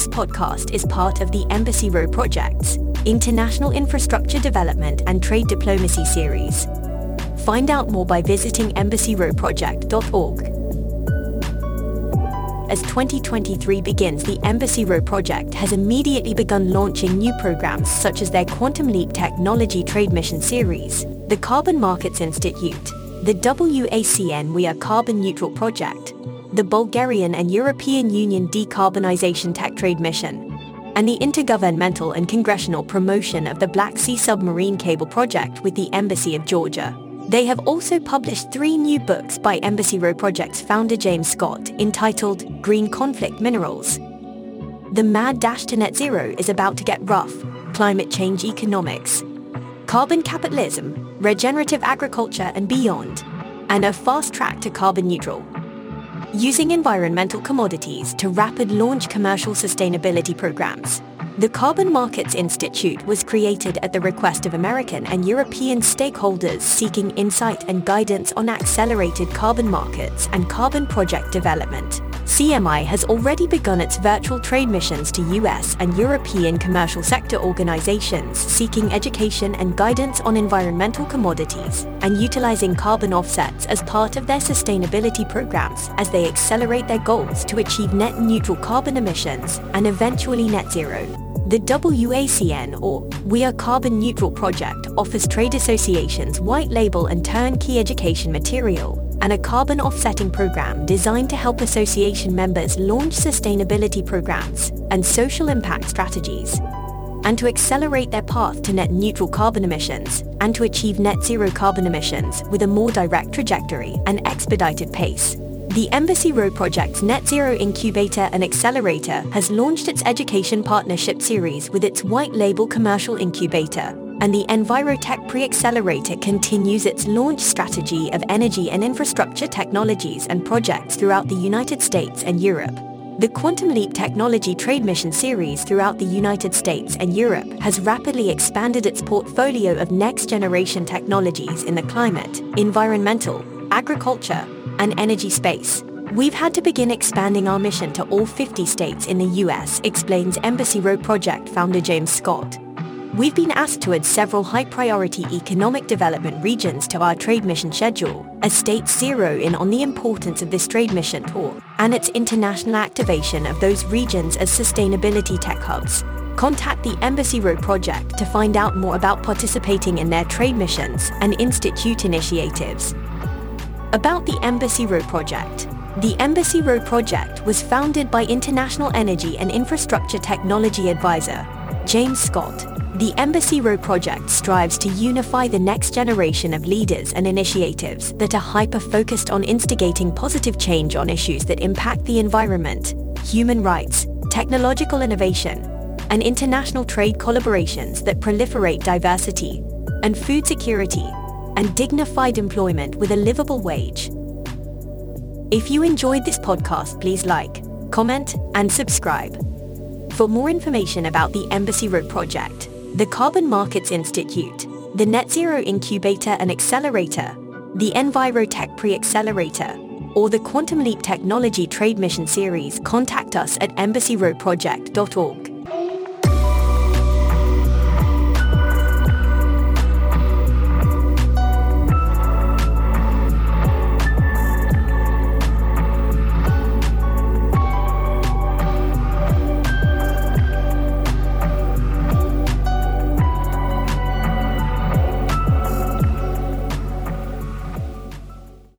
This podcast is part of the Embassy Row Project's International Infrastructure Development and Trade Diplomacy series. Find out more by visiting embassyrowproject.org. As 2023 begins, the Embassy Row project has immediately begun launching new programs such as their Quantum Leap Technology Trade Mission Series, the Carbon Markets Institute, the WACN We Are Carbon Neutral project, the Bulgarian and European Union Decarbonization Tech Trade Mission, and the intergovernmental and congressional promotion of the Black Sea Submarine Cable Project with the Embassy of Georgia. They have also published three new books by Embassy Row Project's founder James Scott entitled Green Conflict Minerals. The mad dash to net zero is about to get rough. Climate change economics, carbon capitalism, regenerative agriculture and beyond, and a fast track to carbon neutral using environmental commodities to rapid launch commercial sustainability programs. The Carbon Markets Institute was created at the request of American and European stakeholders seeking insight and guidance on accelerated carbon markets and carbon project development. CMI has already begun its virtual trade missions to US and European commercial sector organizations seeking education and guidance on environmental commodities and utilizing carbon offsets as part of their sustainability programs as they accelerate their goals to achieve net neutral carbon emissions and eventually net zero. The WACN, or We Are Carbon Neutral project, offers trade associations white label and turnkey education material and a carbon offsetting program designed to help association members launch sustainability programs and social impact strategies, and to accelerate their path to net neutral carbon emissions and to achieve net zero carbon emissions with a more direct trajectory and expedited pace. The Embassy Row Project's Net Zero Incubator and Accelerator has launched its education partnership series with its white label commercial incubator and the Envirotech Pre-Accelerator continues its launch strategy of energy and infrastructure technologies and projects throughout the United States and Europe. The Quantum Leap Technology Trade Mission Series throughout the United States and Europe has rapidly expanded its portfolio of next-generation technologies in the climate, environmental, agriculture, and energy space. We've had to begin expanding our mission to all 50 states in the US, explains Embassy Row Project founder James Scott. We've been asked to add several high-priority economic development regions to our trade mission schedule, as states zero in on the importance of this trade mission tour and its international activation of those regions as sustainability tech hubs. Contact the Embassy Row Project to find out more about participating in their trade missions and institute initiatives. About the Embassy Row Project. The Embassy Row Project was founded by International Energy and Infrastructure Technology Advisor, James Scott, the Embassy Row project strives to unify the next generation of leaders and initiatives that are hyper-focused on instigating positive change on issues that impact the environment, human rights, technological innovation, and international trade collaborations that proliferate diversity and food security and dignified employment with a livable wage. If you enjoyed this podcast, please like, comment, and subscribe. For more information about the Embassy Row project, the Carbon Markets Institute, the Net Zero Incubator and Accelerator, the Envirotech Pre-Accelerator, or the Quantum Leap Technology Trade Mission Series, contact us at embassyrowproject.org.